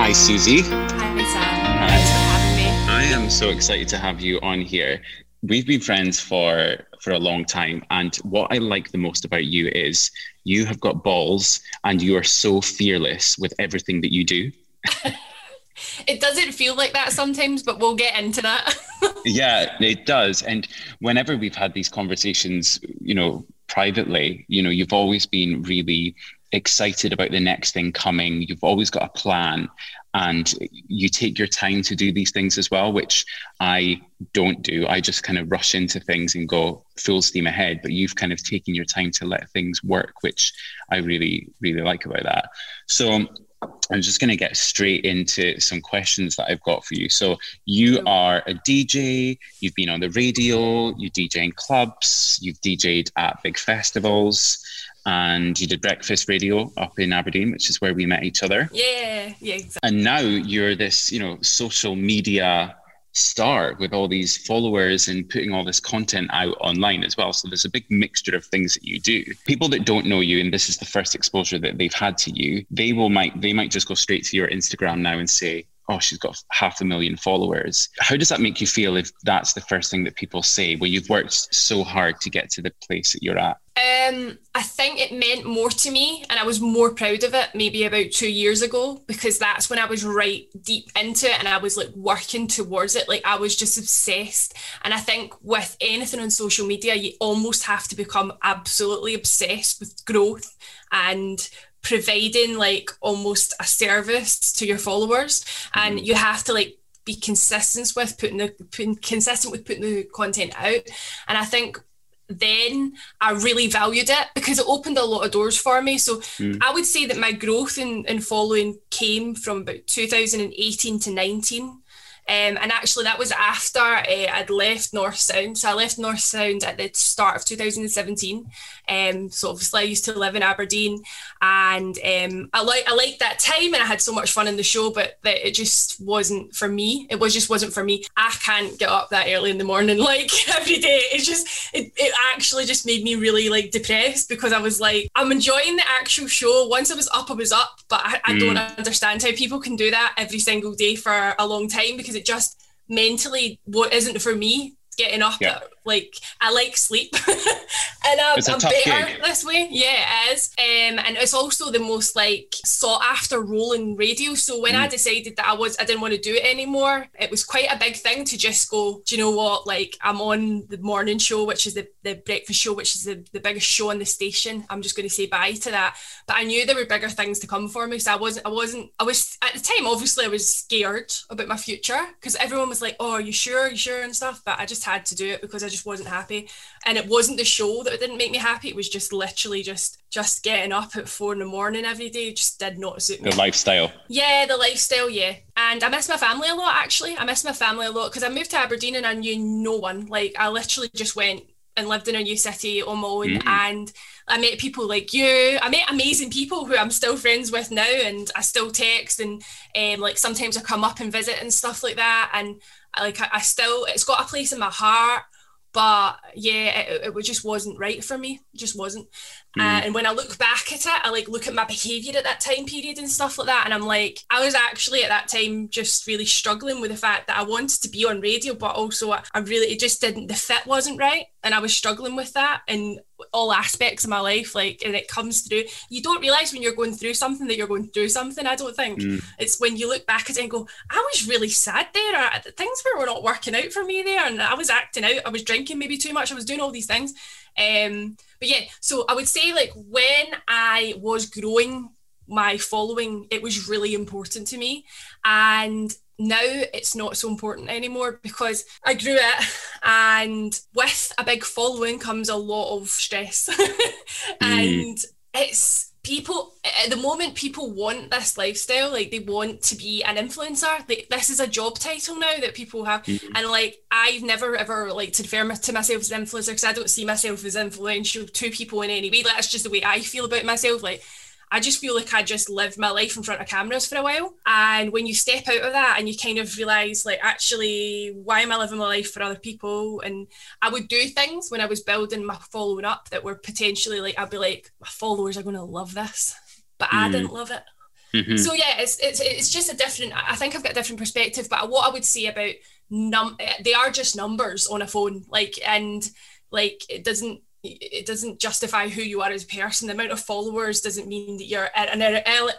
Hi, Susie. Hi, Sam. Thanks for having me. I am so excited to have you on here. We've been friends for for a long time, and what I like the most about you is you have got balls, and you are so fearless with everything that you do. it doesn't feel like that sometimes, but we'll get into that. yeah, it does. And whenever we've had these conversations, you know, privately, you know, you've always been really excited about the next thing coming. You've always got a plan and you take your time to do these things as well, which I don't do. I just kind of rush into things and go full steam ahead. But you've kind of taken your time to let things work, which I really, really like about that. So I'm just going to get straight into some questions that I've got for you. So, you are a DJ, you've been on the radio, you DJ in clubs, you've DJed at big festivals and you did breakfast radio up in Aberdeen, which is where we met each other. Yeah, yeah, exactly. And now you're this, you know, social media star with all these followers and putting all this content out online as well. So there's a big mixture of things that you do. People that don't know you and this is the first exposure that they've had to you, they will might they might just go straight to your Instagram now and say, oh, she's got half a million followers. How does that make you feel if that's the first thing that people say when you've worked so hard to get to the place that you're at? Um, I think it meant more to me, and I was more proud of it maybe about two years ago because that's when I was right deep into it and I was like working towards it. Like I was just obsessed. And I think with anything on social media, you almost have to become absolutely obsessed with growth and providing like almost a service to your followers and mm-hmm. you have to like be consistent with putting the putting, consistent with putting the content out and i think then I really valued it because it opened a lot of doors for me. So mm. I would say that my growth in, in following came from about 2018 to 19. Um, and actually, that was after uh, I'd left North Sound. So I left North Sound at the start of 2017. Um, so obviously, I used to live in Aberdeen, and um, I like I liked that time, and I had so much fun in the show. But that it just wasn't for me. It was just wasn't for me. I can't get up that early in the morning like every day. It just it, it actually just made me really like depressed because I was like I'm enjoying the actual show. Once I was up, I was up, but I, I mm. don't understand how people can do that every single day for a long time because it just mentally what isn't for me getting up yeah. at like I like sleep, and I'm, I'm better gig. this way. Yeah, it is. Um, and it's also the most like sought after role in radio. So when mm. I decided that I was I didn't want to do it anymore, it was quite a big thing to just go. Do you know what? Like I'm on the morning show, which is the the breakfast show, which is the, the biggest show on the station. I'm just going to say bye to that. But I knew there were bigger things to come for me, so I wasn't. I wasn't. I was at the time. Obviously, I was scared about my future because everyone was like, "Oh, are you sure? Are you sure?" and stuff. But I just had to do it because I just just wasn't happy. And it wasn't the show that didn't make me happy. It was just literally just just getting up at four in the morning every day just did not suit me. The lifestyle. Yeah, the lifestyle, yeah. And I miss my family a lot actually. I miss my family a lot because I moved to Aberdeen and I knew no one. Like I literally just went and lived in a new city on my own mm. and I met people like you. I met amazing people who I'm still friends with now and I still text and um, like sometimes I come up and visit and stuff like that and like I, I still it's got a place in my heart but yeah, it, it just wasn't right for me. It just wasn't. Mm. Uh, and when I look back at it, I like look at my behavior at that time period and stuff like that, and I'm like, I was actually at that time just really struggling with the fact that I wanted to be on radio, but also I, I really it just didn't. The fit wasn't right, and I was struggling with that in all aspects of my life. Like, and it comes through. You don't realize when you're going through something that you're going through something. I don't think mm. it's when you look back at it and go, I was really sad there. Or, things were not working out for me there, and I was acting out. I was drinking maybe too much. I was doing all these things um, but yeah, so I would say like when I was growing my following, it was really important to me. And now it's not so important anymore because I grew it and with a big following comes a lot of stress. and mm. it's people at the moment people want this lifestyle like they want to be an influencer like this is a job title now that people have. Mm-hmm. and like i've never ever like to refer to myself as an influencer because i don't see myself as influential to people in any way. Like, that's just the way i feel about myself. Like I just feel like I just lived my life in front of cameras for a while. And when you step out of that and you kind of realize, like, actually, why am I living my life for other people? And I would do things when I was building my following up that were potentially like, I'd be like, my followers are going to love this. But mm. I didn't love it. Mm-hmm. So yeah, it's, it's it's just a different. I think I've got a different perspective. But what I would say about num, they are just numbers on a phone. Like and like it doesn't it doesn't justify who you are as a person. The amount of followers doesn't mean that you're an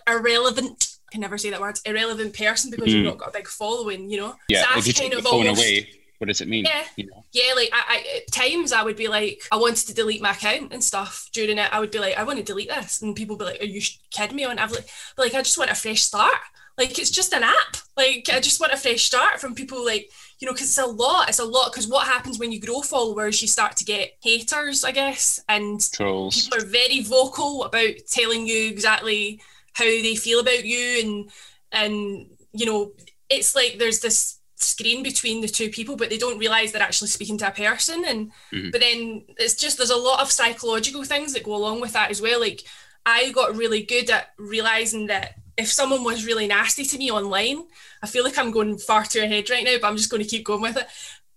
irrelevant. I can never say that word. Irrelevant person because mm. you've not got a big following. You know. Yeah. So if you take the phone almost, away, what does it mean? Yeah, you know? yeah. Like I, I, at times I would be like, I wanted to delete my account and stuff during it. I would be like, I want to delete this, and people would be like, Are you kidding me? On I've like, but like I just want a fresh start. Like it's just an app. Like I just want a fresh start from people like you know because it's a lot. It's a lot because what happens when you grow followers? You start to get haters, I guess, and Trolls. people are very vocal about telling you exactly how they feel about you and and you know it's like there's this screen between the two people but they don't realize they're actually speaking to a person and mm-hmm. but then it's just there's a lot of psychological things that go along with that as well like i got really good at realizing that if someone was really nasty to me online i feel like i'm going far too ahead right now but i'm just going to keep going with it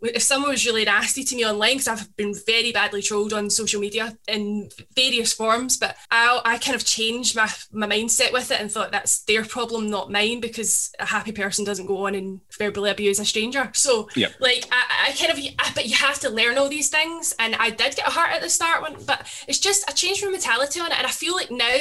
if someone was really nasty to me online, because I've been very badly trolled on social media in various forms, but I, I kind of changed my, my mindset with it and thought that's their problem, not mine, because a happy person doesn't go on and verbally abuse a stranger. So, yep. like, I, I kind of, I, but you have to learn all these things. And I did get a heart at the start, one, but it's just, I changed my mentality on it. And I feel like now,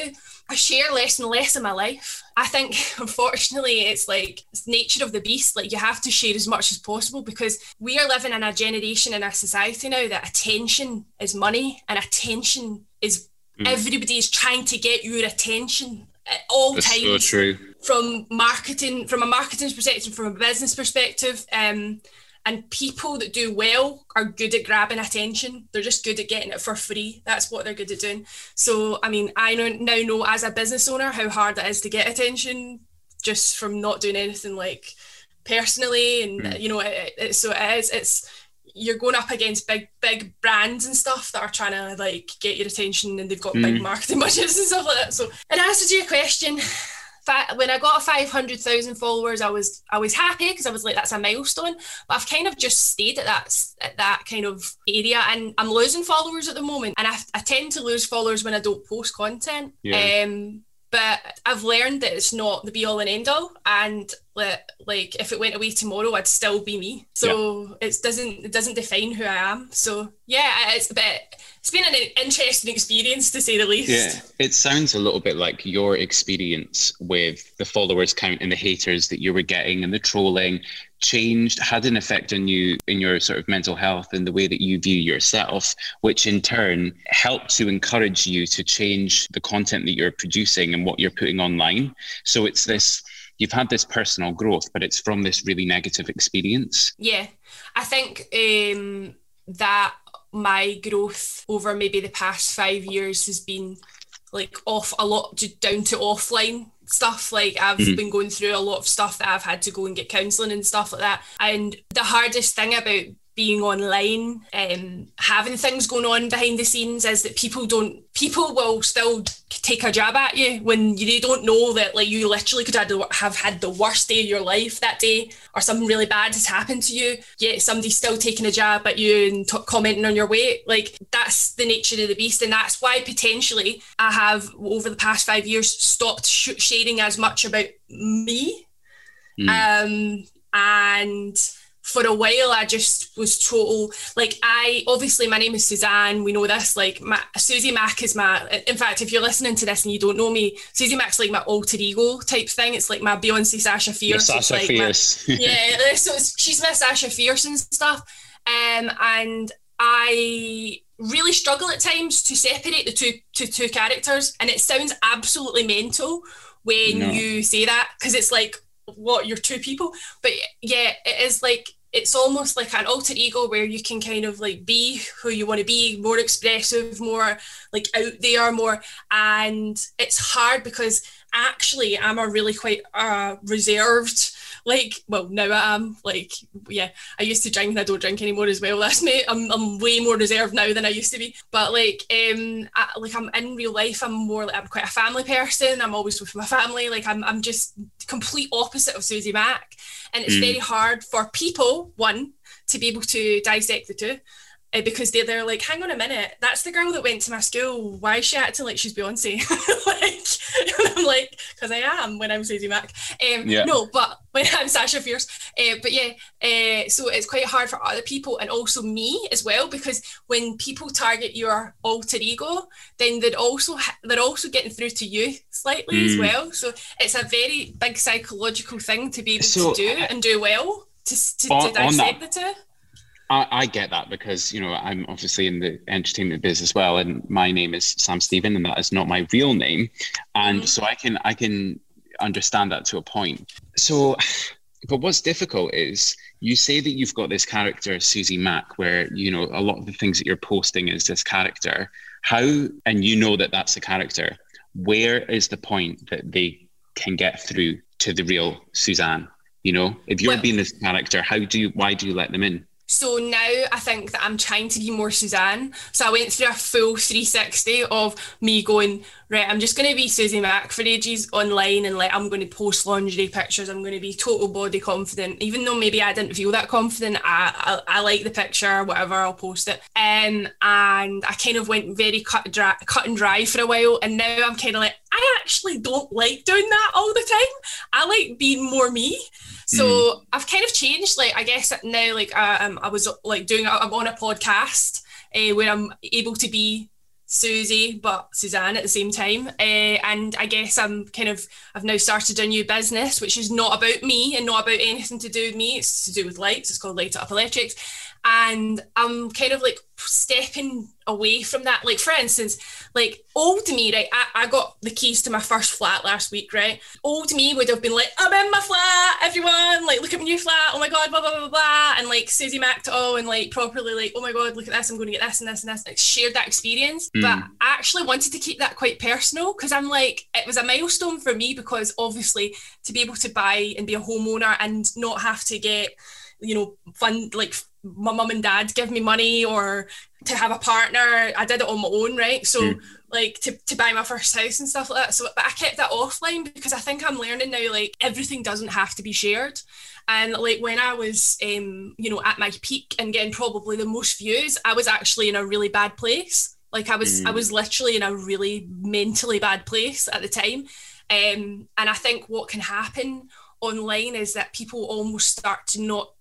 I share less and less in my life. I think, unfortunately, it's like it's nature of the beast. Like you have to share as much as possible because we are living in a generation in a society now that attention is money and attention is mm. everybody is trying to get your attention at all That's times. So true. From marketing, from a marketing perspective, from a business perspective, um, and people that do well are good at grabbing attention. They're just good at getting it for free. That's what they're good at doing. So, I mean, I now know as a business owner how hard it is to get attention just from not doing anything like personally. And, mm. you know, it, it, so it is, it's, you're going up against big, big brands and stuff that are trying to like get your attention and they've got mm. big hmm. marketing budgets and stuff like that. So, in answer to your question, when I got 500,000 followers, I was I was happy because I was like that's a milestone. But I've kind of just stayed at that at that kind of area, and I'm losing followers at the moment. And I, I tend to lose followers when I don't post content. Yeah. Um, but I've learned that it's not the be all and end all, and like if it went away tomorrow, I'd still be me. So yeah. it doesn't it doesn't define who I am. So yeah, it's a bit it's been an interesting experience to say the least. Yeah, it sounds a little bit like your experience with the followers count and the haters that you were getting and the trolling changed had an effect on you in your sort of mental health and the way that you view yourself which in turn helped to encourage you to change the content that you're producing and what you're putting online. So it's this you've had this personal growth but it's from this really negative experience. Yeah. I think um that my growth over maybe the past five years has been like off a lot down to offline stuff like i've mm-hmm. been going through a lot of stuff that i've had to go and get counseling and stuff like that and the hardest thing about being online, um, having things going on behind the scenes is that people don't people will still take a jab at you when you don't know that like you literally could have had the worst day of your life that day or something really bad has happened to you yet somebody's still taking a jab at you and t- commenting on your weight. Like that's the nature of the beast. And that's why potentially i have over the past five years stopped sh- sharing as much about me. Mm. um and for a while I just was total like I obviously my name is Suzanne we know this like my, Susie Mac is my in fact if you're listening to this and you don't know me Susie Mack's like my alter ego type thing it's like my Beyonce Sasha Fierce Sasha like Fierce my, yeah so she's my Sasha Fierce and stuff um, and I really struggle at times to separate the two to two characters and it sounds absolutely mental when no. you say that because it's like what you're two people but yeah it is like it's almost like an alter ego where you can kind of like be who you want to be more expressive more like out there more and it's hard because actually i'm a really quite uh reserved like well now I am like yeah I used to drink and I don't drink anymore as well that's me I'm, I'm way more reserved now than I used to be but like um I, like I'm in real life I'm more like I'm quite a family person I'm always with my family like I'm, I'm just complete opposite of Susie Mack and it's mm. very hard for people one to be able to dissect the two uh, because they're, they're like, hang on a minute, that's the girl that went to my school. Why is she acting like she's Beyonce? like, and I'm like, because I am when I'm Susie Mac. Um, yeah. No, but when I'm Sasha Fierce. Uh, but yeah, uh, so it's quite hard for other people and also me as well because when people target your alter ego, then they're also they're also getting through to you slightly mm. as well. So it's a very big psychological thing to be able so, to do and do well to, to, on, to dissect the two. I, I, get that because you know I'm obviously in the entertainment biz as well, and my name is Sam Stephen, and that is not my real name, and mm-hmm. so I can I can understand that to a point. So, but what's difficult is you say that you've got this character Susie Mack, where you know a lot of the things that you're posting is this character. How and you know that that's the character. Where is the point that they can get through to the real Suzanne? You know, if you're well, being this character, how do you? Why do you let them in? So now I think that I'm trying to be more Suzanne. So I went through a full 360 of me going, right, I'm just going to be Susie Mack for ages online and like I'm going to post lingerie pictures. I'm going to be total body confident. Even though maybe I didn't feel that confident, I, I, I like the picture, whatever, I'll post it. Um, and I kind of went very cut, dry, cut and dry for a while. And now I'm kind of like, I actually don't like doing that all the time. I like being more me. So mm. I've kind of changed. Like I guess now, like um, I was like doing, I'm on a podcast uh, where I'm able to be Susie but Suzanne at the same time. Uh, and I guess I'm kind of I've now started a new business which is not about me and not about anything to do with me. It's to do with lights. It's called Light Up Electrics and I'm kind of like stepping away from that. Like for instance, like old me, right? I, I got the keys to my first flat last week, right? Old me would have been like, I'm in my flat, everyone, like look at my new flat, oh my god, blah blah blah blah, and like Susie Mac oh and like properly like, oh my god, look at this, I'm going to get this and this and this. Like shared that experience, mm. but I actually wanted to keep that quite personal because I'm like, it was a milestone for me because obviously to be able to buy and be a homeowner and not have to get you know, fund like my mum and dad give me money or to have a partner. I did it on my own, right? So mm. like to, to buy my first house and stuff like that. So but I kept that offline because I think I'm learning now like everything doesn't have to be shared. And like when I was um, you know, at my peak and getting probably the most views, I was actually in a really bad place. Like I was mm. I was literally in a really mentally bad place at the time. Um, and I think what can happen online is that people almost start to not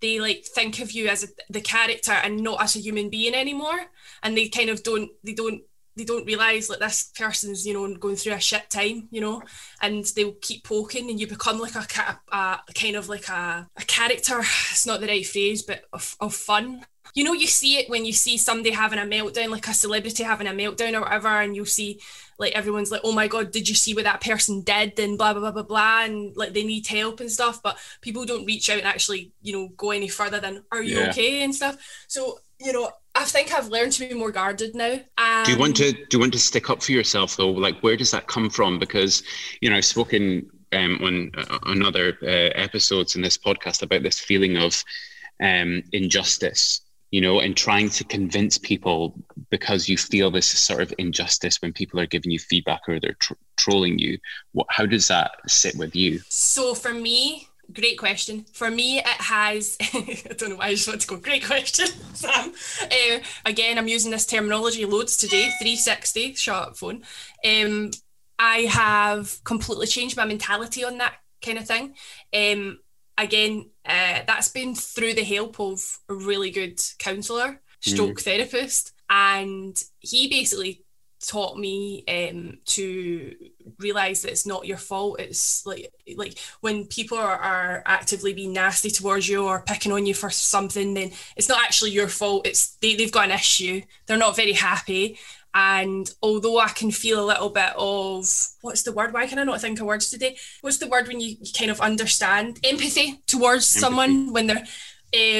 they like think of you as a, the character and not as a human being anymore. And they kind of don't they don't they don't realize like this person's you know going through a shit time you know? And they'll keep poking and you become like a, a, a kind of like a, a character. It's not the right phrase but of, of fun you know you see it when you see somebody having a meltdown like a celebrity having a meltdown or whatever and you'll see like everyone's like, oh my god, did you see what that person did? And blah blah blah blah blah, and like they need help and stuff. But people don't reach out and actually, you know, go any further than, are you yeah. okay and stuff. So you know, I think I've learned to be more guarded now. Um, do you want to do you want to stick up for yourself though? Like, where does that come from? Because you know, I've spoken um, on uh, on other uh, episodes in this podcast about this feeling of um, injustice you know, and trying to convince people because you feel this sort of injustice when people are giving you feedback or they're tr- trolling you. What, how does that sit with you? So for me, great question. For me, it has, I don't know why I just want to go, great question, Sam. Uh, again, I'm using this terminology loads today 360, shut up phone. Um, I have completely changed my mentality on that kind of thing. Um, again, uh, that's been through the help of a really good counsellor, stroke mm. therapist, and he basically taught me um, to realize that it's not your fault. It's like like when people are, are actively being nasty towards you or picking on you for something then it's not actually your fault. It's they, they've got an issue. They're not very happy and although I can feel a little bit of what's the word? Why can I not think of words today? What's the word when you, you kind of understand empathy towards empathy. someone when they're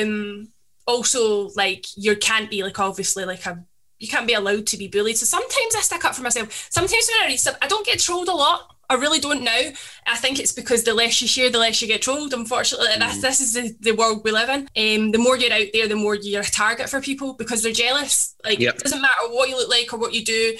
um also like you can't be like obviously like a you can't be allowed to be bullied. So sometimes I stick up for myself. Sometimes when I read stuff, I don't get trolled a lot. I really don't know. I think it's because the less you share, the less you get trolled. Unfortunately, mm. this, this is the, the world we live in. Um, the more you're out there, the more you're a target for people because they're jealous. Like yep. it doesn't matter what you look like or what you do.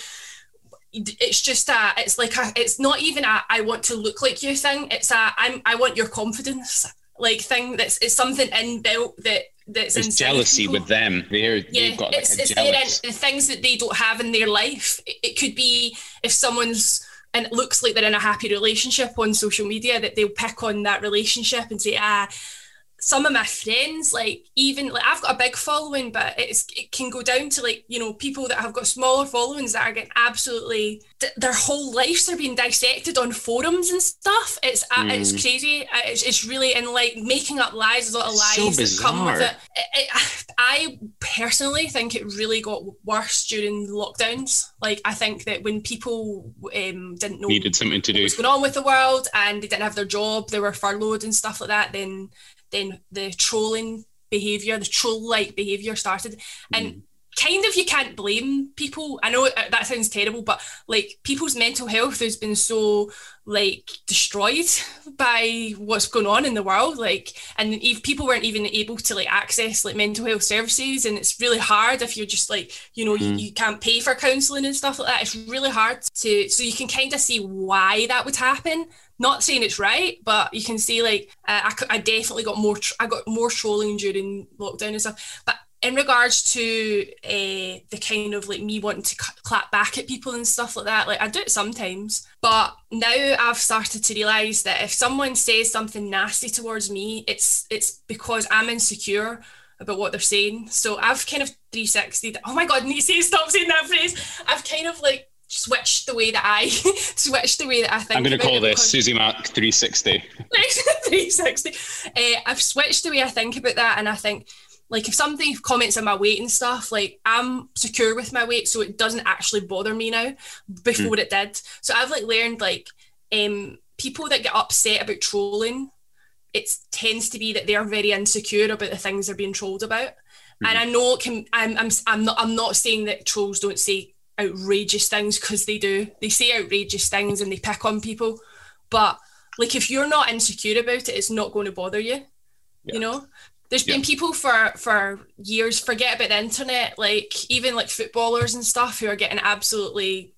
It's just a. It's like a. It's not even a. I want to look like you thing. It's a. I'm. I want your confidence like thing. That's it's something inbuilt that that's There's jealousy people. with them. They're yeah, they've got like it's, it's their, the things that they don't have in their life. It, it could be if someone's and it looks like they're in a happy relationship on social media that they'll pick on that relationship and say ah some of my friends, like even like I've got a big following, but it's it can go down to like you know people that have got smaller followings that are getting absolutely their whole lives are being dissected on forums and stuff. It's uh, mm. it's crazy. Uh, it's, it's really and like making up lies. A lot of lies so that come with it. It, it. I personally think it really got worse during the lockdowns. Like I think that when people um, didn't know needed something to do what's going on with the world and they didn't have their job, they were furloughed and stuff like that, then then the trolling behavior, the troll like behavior started. And mm. kind of you can't blame people. I know uh, that sounds terrible, but like people's mental health has been so like destroyed by what's going on in the world. Like, and if people weren't even able to like access like mental health services, and it's really hard if you're just like, you know, mm. you, you can't pay for counselling and stuff like that. It's really hard to, so you can kind of see why that would happen not saying it's right, but you can see like uh, I, I definitely got more tr- I got more trolling during lockdown and stuff. But in regards to uh, the kind of like me wanting to clap back at people and stuff like that, like I do it sometimes. But now I've started to realise that if someone says something nasty towards me, it's it's because I'm insecure about what they're saying. So I've kind of 360. Oh my god, Nisi, stop saying that phrase. I've kind of like switch the way that I switch the way that I think. I'm going to call this Susie Mac 360. 360. Uh, I've switched the way I think about that, and I think like if somebody comments on my weight and stuff, like I'm secure with my weight, so it doesn't actually bother me now. Before mm. it did, so I've like learned like um people that get upset about trolling, it tends to be that they are very insecure about the things they're being trolled about. Mm-hmm. And I know it can. I'm, I'm. I'm not. I'm not saying that trolls don't say outrageous things because they do. They say outrageous things and they pick on people. But like if you're not insecure about it, it's not going to bother you. Yeah. You know? There's been people for for years, forget about the internet, like even like footballers and stuff who are getting absolutely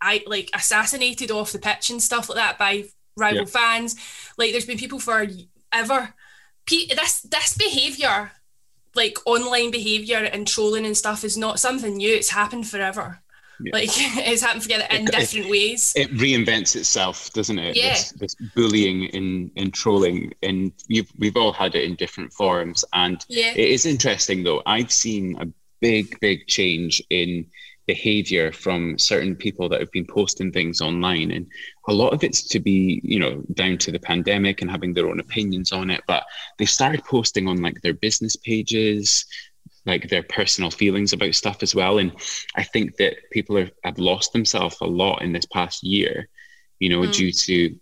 I like assassinated off the pitch and stuff like that by rival yeah. fans. Like there's been people for ever. This this behaviour, like online behaviour and trolling and stuff, is not something new. It's happened forever. Yeah. Like it's happened together in it, different it, ways. It reinvents itself, doesn't it? Yeah. This, this bullying and, and trolling, and we've we've all had it in different forms. And yeah. it is interesting though. I've seen a big, big change in behavior from certain people that have been posting things online and a lot of it's to be you know down to the pandemic and having their own opinions on it but they started posting on like their business pages like their personal feelings about stuff as well. And I think that people are, have lost themselves a lot in this past year, you know, mm. due to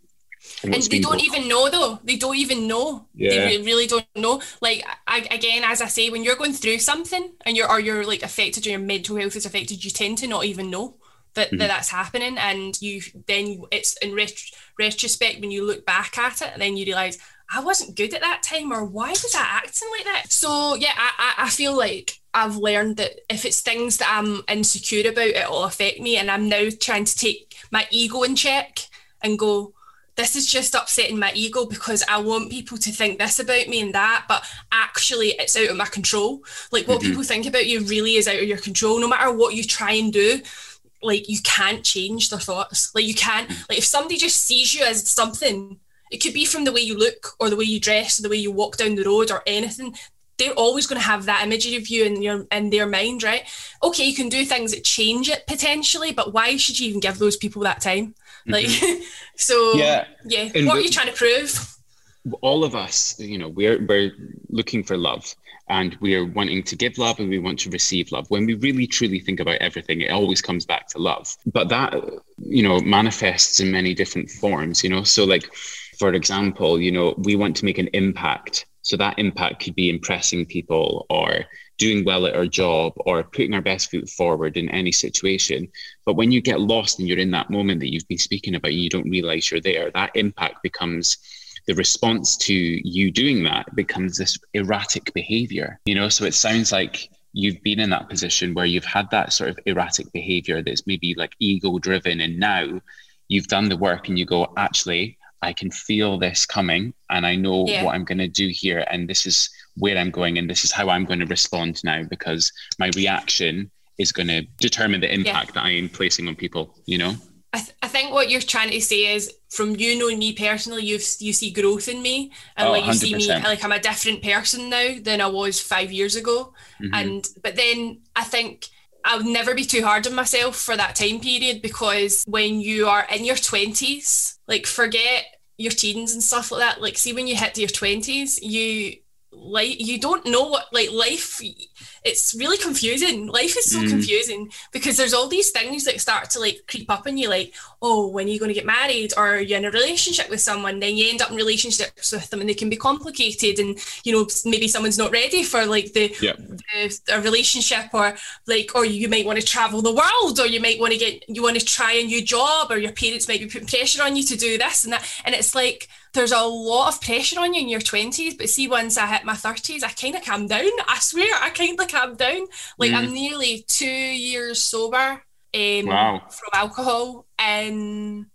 and they don't even know though they don't even know yeah. they really don't know like I, again as i say when you're going through something and you're or you're like affected or your mental health is affected you tend to not even know that, mm-hmm. that that's happening and you then it's in ret- retrospect when you look back at it then you realize I wasn't good at that time, or why was I acting like that? So yeah, I, I feel like I've learned that if it's things that I'm insecure about, it'll affect me, and I'm now trying to take my ego in check and go. This is just upsetting my ego because I want people to think this about me and that, but actually it's out of my control. Like what mm-hmm. people think about you really is out of your control. No matter what you try and do, like you can't change their thoughts. Like you can't. Mm. Like if somebody just sees you as something it could be from the way you look or the way you dress or the way you walk down the road or anything. They're always going to have that image of you in your in their mind, right? Okay, you can do things that change it potentially, but why should you even give those people that time? Like, mm-hmm. so yeah, yeah. What are you trying to prove? All of us, you know, we're we're looking for love and we are wanting to give love and we want to receive love. When we really truly think about everything, it always comes back to love. But that, you know, manifests in many different forms, you know. So like for example, you know, we want to make an impact. So that impact could be impressing people or doing well at our job or putting our best foot forward in any situation. But when you get lost and you're in that moment that you've been speaking about and you don't realize you're there, that impact becomes the response to you doing that becomes this erratic behavior. You know, so it sounds like you've been in that position where you've had that sort of erratic behavior that's maybe like ego driven and now you've done the work and you go actually I can feel this coming and I know yeah. what I'm going to do here. And this is where I'm going and this is how I'm going to respond now because my reaction is going to determine the impact yeah. that I am placing on people, you know? I, th- I think what you're trying to say is from you knowing me personally, you you see growth in me, and Oh, like you see me like I'm a different person now than I was five years ago. Mhm. And but then I think I'll never be too hard on myself for that time period because when you are in your twenties, like forget your teens and stuff like that. Like see when you hit your twenties, you like you don't know what like life it's really confusing life is so Mm. confusing because there's all these things that start to like creep up on you like oh when are you going to get married or you're in a relationship with someone then you end up in relationships with them and they can be complicated and you know maybe someone's not ready for like the, Yeah. the a relationship or like or you might want to travel the world or you might want to get you want to try a new job or your parents might be putting pressure on you to do this and that and it's like there's a lot of pressure on you in your 20s but see once i hit my 30s i kind of calmed down i swear i kind of calmed down like i'm nearly two years sober um, Wow. from alcohol and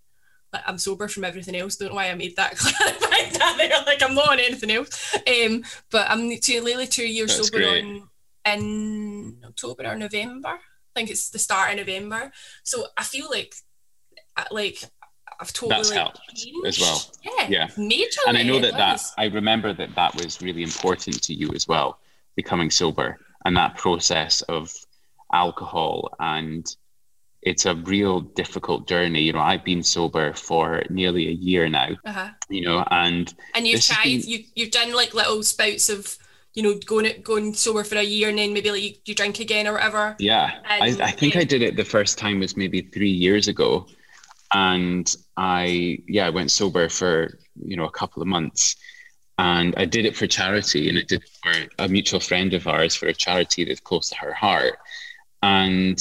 like, i'm sober from everything else don't know why i made that clarified that there like i'm not on anything else um, but i'm two, nearly two years That's sober great. on in october or november i think it's the start of november so i feel like uh, like i've totally That's helped changed. as well. yeah Yeah. majorly and I know that that. I remember that that was really important to you as well, becoming sober and that process of alcohol and it's a real difficult journey. You know, I've been sober for nearly a year now. uh-huh. You know, and and you've tried been- you, you've done like little spouts of you know going going sober for a year and then maybe like you, you drink again or whatever yeah, I, I think yeah. I did it the first time was maybe three years ago, and I yeah I went sober for you know a couple of months, and I did it for charity, and it did for a mutual friend of ours for a charity that's close to her heart, and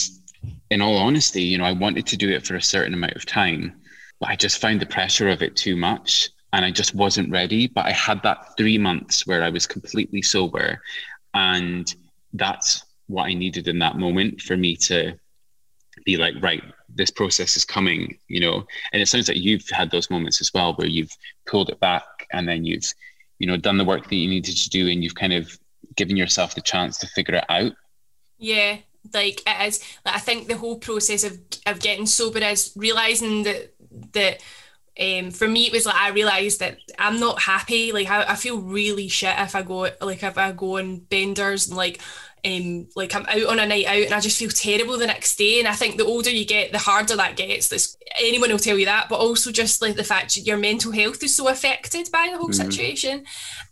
in all honesty, you know I wanted to do it for a certain amount of time, but I just found the pressure of it too much. And I just wasn't ready. But I had that three months where I was completely sober. And that's what I needed in that moment for me to be like, right, this process is coming, you know. And it sounds like you've had those moments as well where you've pulled it back and then you've, you know, done the work that you needed to do and you've kind of given yourself the chance to figure it out. yeah like it is. Like i think the whole process of of getting sober is realizing that that um, for me it was like I realised that I'm not happy. Like I, I feel really shit if I go like if I go on benders and like um like I'm out on a night out and I just feel terrible the next day. And I think the older you get the harder that gets. This anyone will tell you that but also just like the fact that your mental health is so affected by the whole Mhm. situation.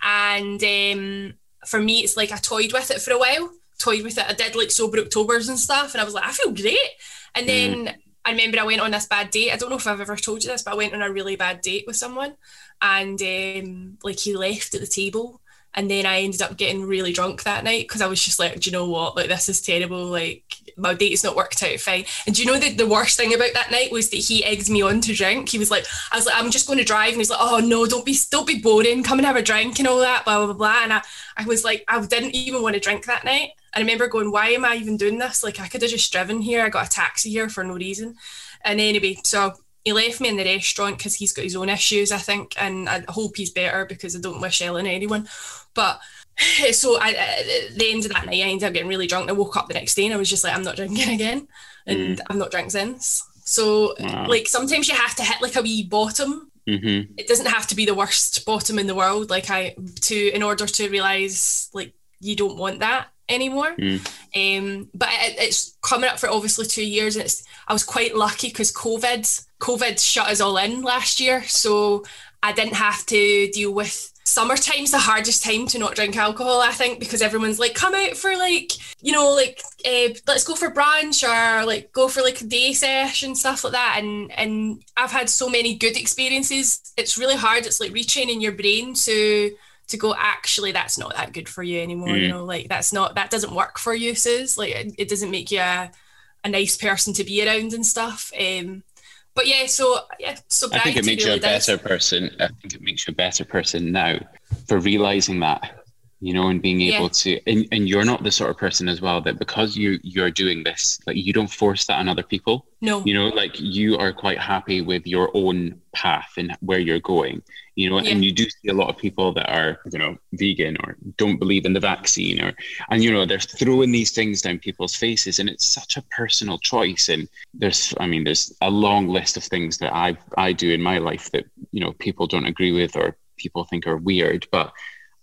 And um for me it's like I toyed with it for a while toyed with it. I did like sober Octobers and stuff and I was like I feel great. And then I remember I went on this bad date. I don't know if I've ever told you this, but I went on a really bad date with someone, and um, like he left at the table, and then I ended up getting really drunk that night because I was just like, do you know what? Like this is terrible. Like my date's not worked out fine. And do you know that the worst thing about that night was that he egged me on to drink. He was like, I was like, I'm just going to drive, and he's like, oh no, don't be, don't be boring. Come and have a drink and all that, blah blah blah. And I, I was like, I didn't even want to drink that night. I remember going, why am I even doing this? Like I could have just driven here. I got a taxi here for no reason. And anyway, so he left me in the restaurant because he's got his own issues, I think, and I hope he's better because I don't wish ill on anyone. But so I, at the end of that night, I ended up getting really drunk. I woke up the next day and I was just like, I'm not drinking again, and I've not drank since. So Wow. like sometimes you have to hit like a wee bottom Mm-hmm. it doesn't have to be the worst bottom in the world like i to in order to realize like you don't want that anymore Mm. um but it, it's coming up for obviously two years and it's i was quite lucky because covid covid shut us all in last year so i didn't have to deal with summertime's the hardest time to not drink alcohol i think because everyone's like come out for like you know like uh, let's go for brunch or like go for like a day session stuff like that. And and i've had so many good experiences. It's really hard. It's like retraining your brain to to go actually that's not that good for you anymore you Mm. know like that's not that doesn't work for you sis. Like it, it doesn't make you a, a nice person to be around and stuff. Um but yeah so yeah so I think it makes really you a does- better person. I think it makes you a better person now for realizing that you know, and being able yeah. to, and, and you're not the sort of person as well that because you you're doing this, like you don't force that on other people. No, you know, like you are quite happy with your own path and where you're going. You know, yeah. and you do see a lot of people that are, you know, vegan or don't believe in the vaccine, or and you know they're throwing these things down people's faces, and it's such a personal choice. And there's, I mean, there's a long list of things that I I do in my life that you know people don't agree with or people think are weird, but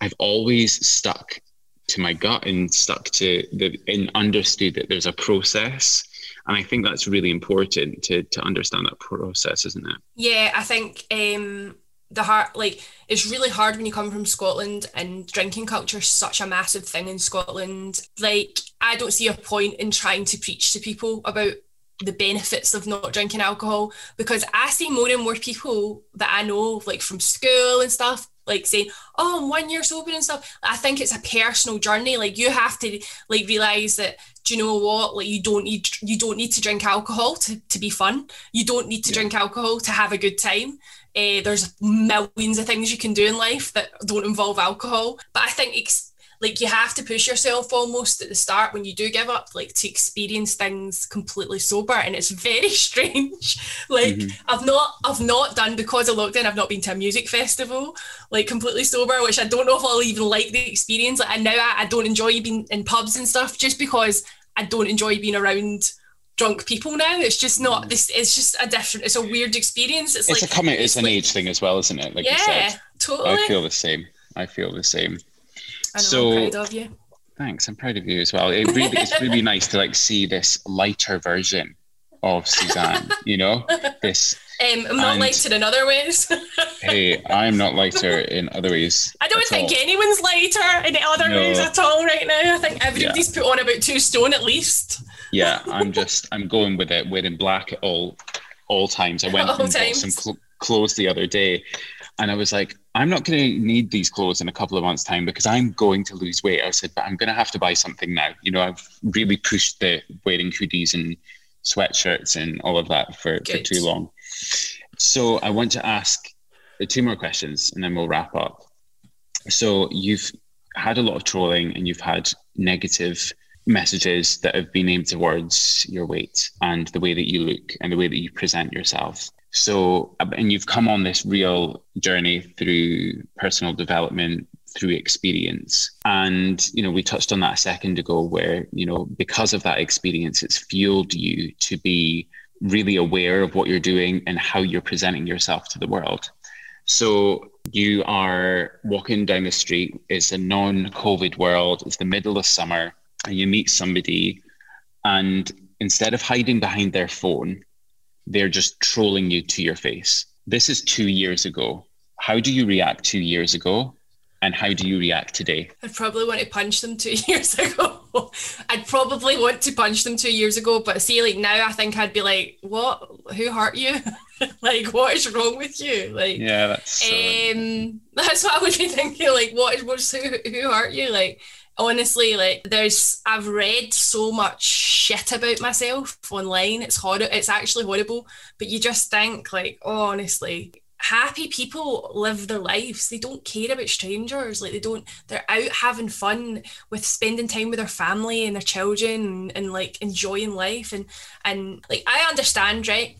I've always stuck to my gut and stuck to the and understood that there's a process. And I think that's really important to to understand that process, isn't it? Yeah, I think um the heart like it's really hard when you come from Scotland and drinking culture is such a massive thing in Scotland. Like I don't see a point in trying to preach to people about the benefits of not drinking alcohol because I see more and more people that I know like from school and stuff like saying, "Oh, I'm one year sober and stuff." I think it's a personal journey. Like you have to like realize that. Do you know what? Like you don't need you don't need to drink alcohol to, to be fun. You don't need to yeah. drink alcohol to have a good time. Uh, there's millions of things you can do in life that don't involve alcohol. But I think ex- like you have to push yourself almost at the start when you do give up like to experience things completely sober and it's very strange like mm-hmm. i've not i've not done because of lockdown i've not been to a music festival like completely sober which i don't know if i'll even like the experience like and now I, I don't enjoy being in pubs and stuff just because i don't enjoy being around drunk people now. It's just not mm. this. It's just a different. It's a weird experience. It's, it's like a comment. It's, it's an like, age thing as well, isn't it? Like yeah, totally. I feel the same. I feel the same. I know, so, I'm proud of you. Thanks. I'm proud of you as well. It really, it's really nice to like see this lighter version of Suzanne. You know, this. Um, I'm not lighter in other ways. hey, I'm not lighter in other ways. I don't think all. anyone's lighter in other no. ways at all right now. I think everybody's yeah. put on about two stone at least. yeah, I'm just I'm going with it. Wearing black at all all times. I went and times. bought some cl- clothes the other day, and I was like, I'm not going to need these clothes in a couple of months' time because I'm going to lose weight. I said, but I'm going to have to buy something now. You know, I've really pushed the wearing hoodies and sweatshirts and all of that for, for too long. So I want to ask two more questions and then we'll wrap up. So you've had a lot of trolling and you've had negative messages that have been aimed towards your weight and the way that you look and the way that you present yourself. So, and you've come on this real journey through personal development, through experience. And, you know, we touched on that a second ago where, you know, because of that experience, it's fueled you to be really aware of what you're doing and how you're presenting yourself to the world. So you are walking down the street, it's a non COVID world, it's the middle of summer, and you meet somebody, and instead of hiding behind their phone, they're just trolling you to your face. This is two years ago. How do you react two years ago? And how do you react today? I'd probably want to punch them two years ago. I'd probably want to punch them two years ago, but see, like now, I think I'd be like, "What? Who hurt you? like, what is wrong with you?" Like, yeah, that's so... um, that's what I would be thinking. Like, what is what's who who hurt you? Like, honestly like there's i've read so much shit about myself online. It's horrible it's actually horrible. But you just think like oh honestly happy people live their lives. They don't care about strangers. Like they don't they're out having fun with spending time with their family and their children and, and like enjoying life. And and like i understand right?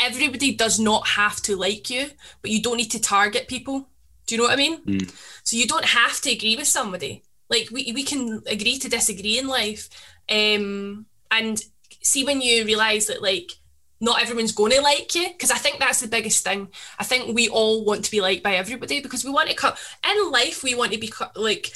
Everybody does not have to like you but you don't need to target people. Do you know what i mean? Mm. so you don't have to agree with somebody like we, we can agree to disagree in life. Um, and see when you realize that like not everyone's going to like you because i think that's the biggest thing i think we all want to be liked by everybody because we want to come in life we want to be like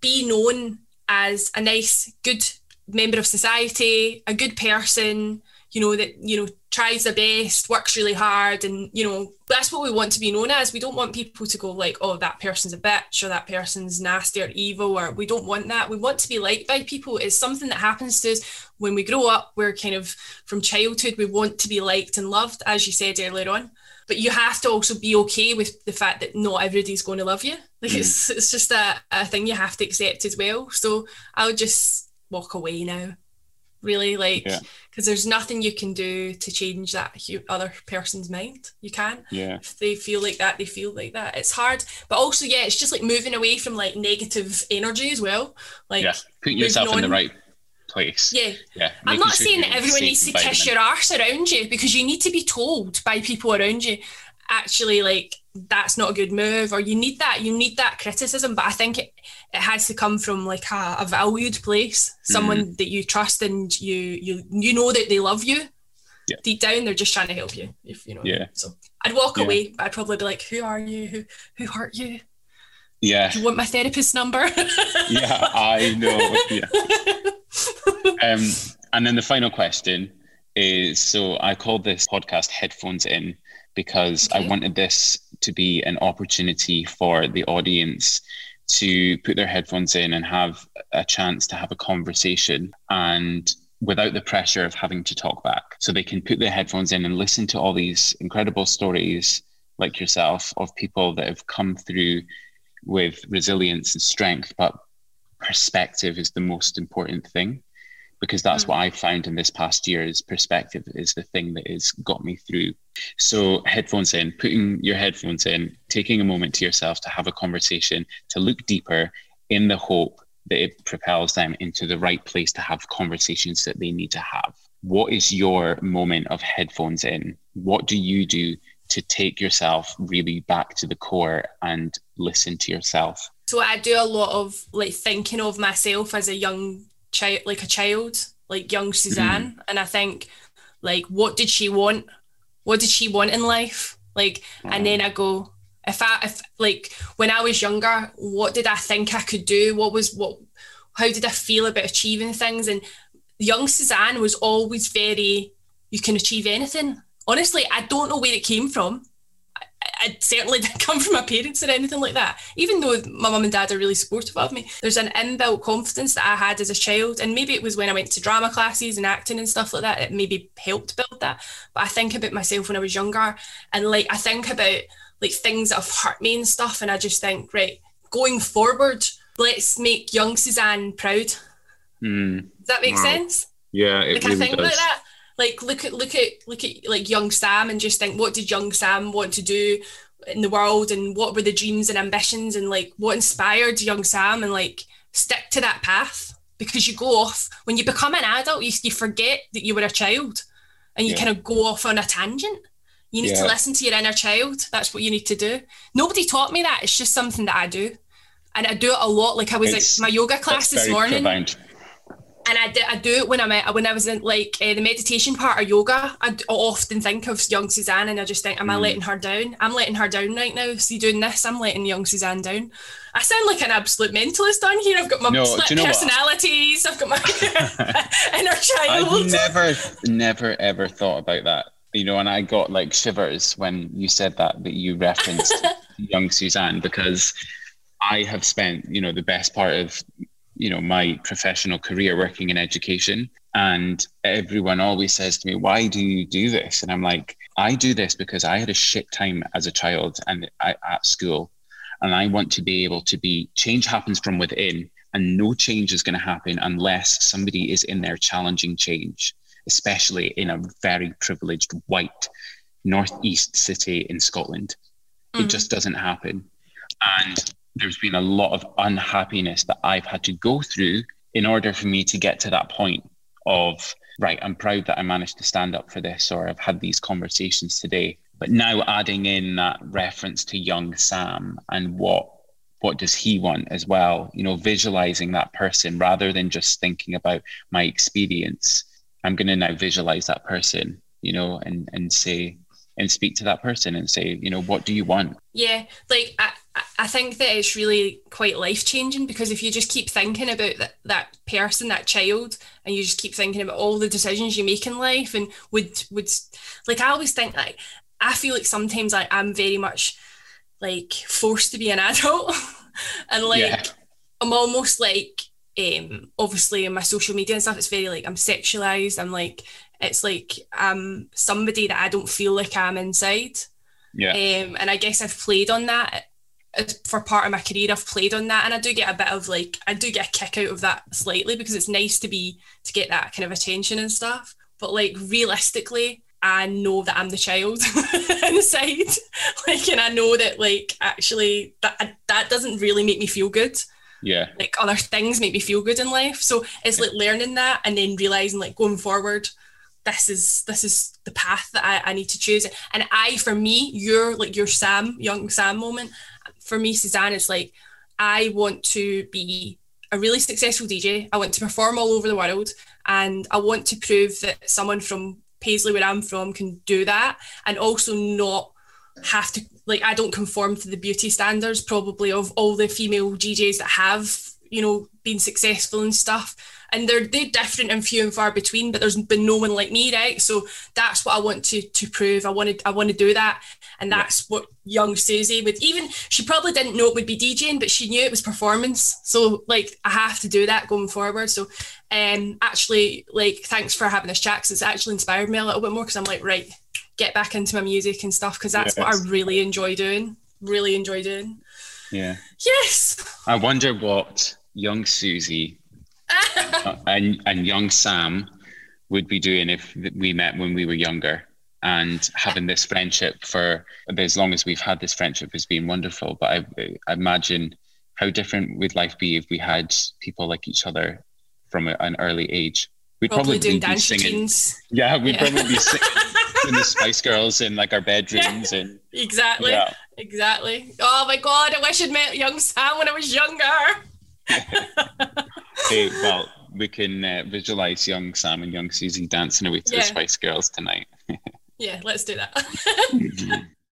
be known as a nice good member of society a good person you know that you know tries their best works really hard and you know that's what we want to be known as. We don't want people to go like oh that person's a bitch or that person's nasty or evil or we don't want that. We want to be liked by people. It's something that happens to us when we grow up. We're kind of from childhood we want to be liked and loved as you said earlier on. But you have to also be okay with the fact that not everybody's going to love you. Like mm. it's, it's just a, a thing you have to accept as well. So i'll just walk away now. Really like because there's nothing you can do to change that other person's mind. You can. Yeah. If they feel like that they feel like that. It's hard but also yeah it's just like moving away from like negative energy as well. Like yeah. Put yourself in the right place. Yeah. Yeah. I'm not sure saying that everyone needs to kiss your arse around you because you need to be told by people around you actually like that's not a good move or you need that you need that criticism but i think it, it has to come from like a, a valued place someone mm. that you trust and you you you know that they love you. Yeah. deep down they're just trying to help you if you know yeah. so i'd walk yeah. away but i'd probably be like who are you? Who who hurt you? Yeah. Do you want my therapist number? Yeah i know. Yeah. Um and then the final question is so i called this podcast headphones in because okay. I wanted this to be an opportunity for the audience to put their headphones in and have a chance to have a conversation and without the pressure of having to talk back. So they can put their headphones in and listen to all these incredible stories like yourself of people that have come through with resilience and strength, but perspective is the most important thing because that's mm. what I found in this past year is perspective is the thing that has got me through. So headphones in, putting your headphones in, taking a moment to yourself to have a conversation, to look deeper in the hope that it propels them into the right place to have conversations that they need to have. What is your moment of headphones in? What do you do to take yourself really back to the core and listen to yourself? So I do a lot of like thinking of myself as a young child, like a child, like young Suzanne. Mm. And I think, like, what did she want? What did she want in life? Like, mm. and then I go, if I, if like, when I was younger, what did I think I could do? What was, what, how did I feel about achieving things? And young Suzanne was always very, you can achieve anything. Honestly, I don't know where it came from. I certainly didn't come from my parents or anything like that. Even though my mum and dad are really supportive of me, there's an inbuilt confidence that I had as a child. And maybe it was when I went to drama classes and acting and stuff like that, it maybe helped build that. But I think about myself when I was younger and like I think about like things that have hurt me and stuff. And I just think, right, going forward, let's make young Suzanne proud. Mm. Does that make wow. sense? Yeah, it like really I think does. like that like look at look at look at like young Sam and just think what did young Sam want to do in the world? And what were the dreams and ambitions? And like what inspired young Sam? And like stick to that path because you go off when you become an adult you, you forget that you were a child and you yeah. kind of go off on a tangent. You need yeah. to listen to your inner child. That's what you need to do. Nobody taught me that. It's just something that I do. And I do it a lot. Like I was it's, like my yoga class this morning. profound and I do, I do it when I'm at, when I was in like uh, the meditation part of yoga. I often think of young Suzanne, and I just think, am mm. I letting her down? I'm letting her down right now. See, doing this, I'm letting young Suzanne down. I sound like an absolute mentalist on here. I've got my no, split personalities. What? I've got my inner child. I've never, never, ever thought about that. You know, and I got like shivers when you said that that you referenced young Suzanne because I have spent, you know, the best part of you know my professional career working in education. And everyone always says to me why do you do this? And i'm like i do this because i had a shit time as a child and I, at school and i want to be able to be change happens from within and no change is going to happen unless somebody is in there challenging change especially in a very privileged white northeast city in scotland. Mm. it just doesn't happen. And there's been a lot of unhappiness that I've had to go through in order for me to get to that point of, right, I'm proud that I managed to stand up for this, or I've had these conversations today. But now adding in that reference to young Sam and what what does he want as well you know visualizing that person rather than just thinking about my experience i'm going to now visualize that person you know and and say and speak to that person and say you know what do you want yeah like I, I think that it's really quite life changing because if you just keep thinking about that, that person, that child, and you just keep thinking about all the decisions you make in life and would would like I always think like I feel like sometimes like I'm very much like forced to be an adult. And like yeah. I'm almost like um obviously in my social media and stuff it's very like I'm sexualized. I'm like it's like I'm somebody that I don't feel like I'm inside. Yeah. Um and I guess I've played on that for part of my career I've played on that and I do get a bit of like I do get a kick out of that slightly because it's nice to be to get that kind of attention and stuff. But like realistically I know that I'm the child inside. Like and I know that like actually that that doesn't really make me feel good. Yeah. Like other things make me feel good in life. So it's like learning that and then realizing like going forward this is this is the path that I, I need to choose. And I for me you're like your Sam young Sam moment for me, Suzanne, it's like I want to be a really successful DJ. I want to perform all over the world, and I want to prove that someone from Paisley, where I'm from, can do that, and also not have to like I don't conform to the beauty standards probably of all the female DJs that have you know being successful and stuff. And they're they're different and few and far between but there's been no one like me right? So that's what I want to to prove. I wanted I want to do that. And that's yeah. what young Susie would even she probably didn't know it would be DJing but she knew it was performance. So like I have to do that going forward. So um actually like thanks for having this chat because it's actually inspired me a little bit more because I'm like right get back into my music and stuff because that's yes. what I really enjoy doing. Really enjoy doing. Yeah. Yes. I wonder what young Susie and and young Sam would be doing if we met when we were younger and having this friendship for as long as we've had this friendship has been wonderful. But I, I imagine how different would life be if we had people like each other from a, an early age. We'd probably, probably be singing. Yeah, we'd yeah. probably be singing the Spice Girls in like our bedrooms yeah, and exactly, yeah. exactly. Oh my god, I wish I'd met young Sam when I was younger. hey, well, we can uh, visualize young Sam and young Susie dancing away to yeah. the Spice Girls tonight. yeah, let's do that.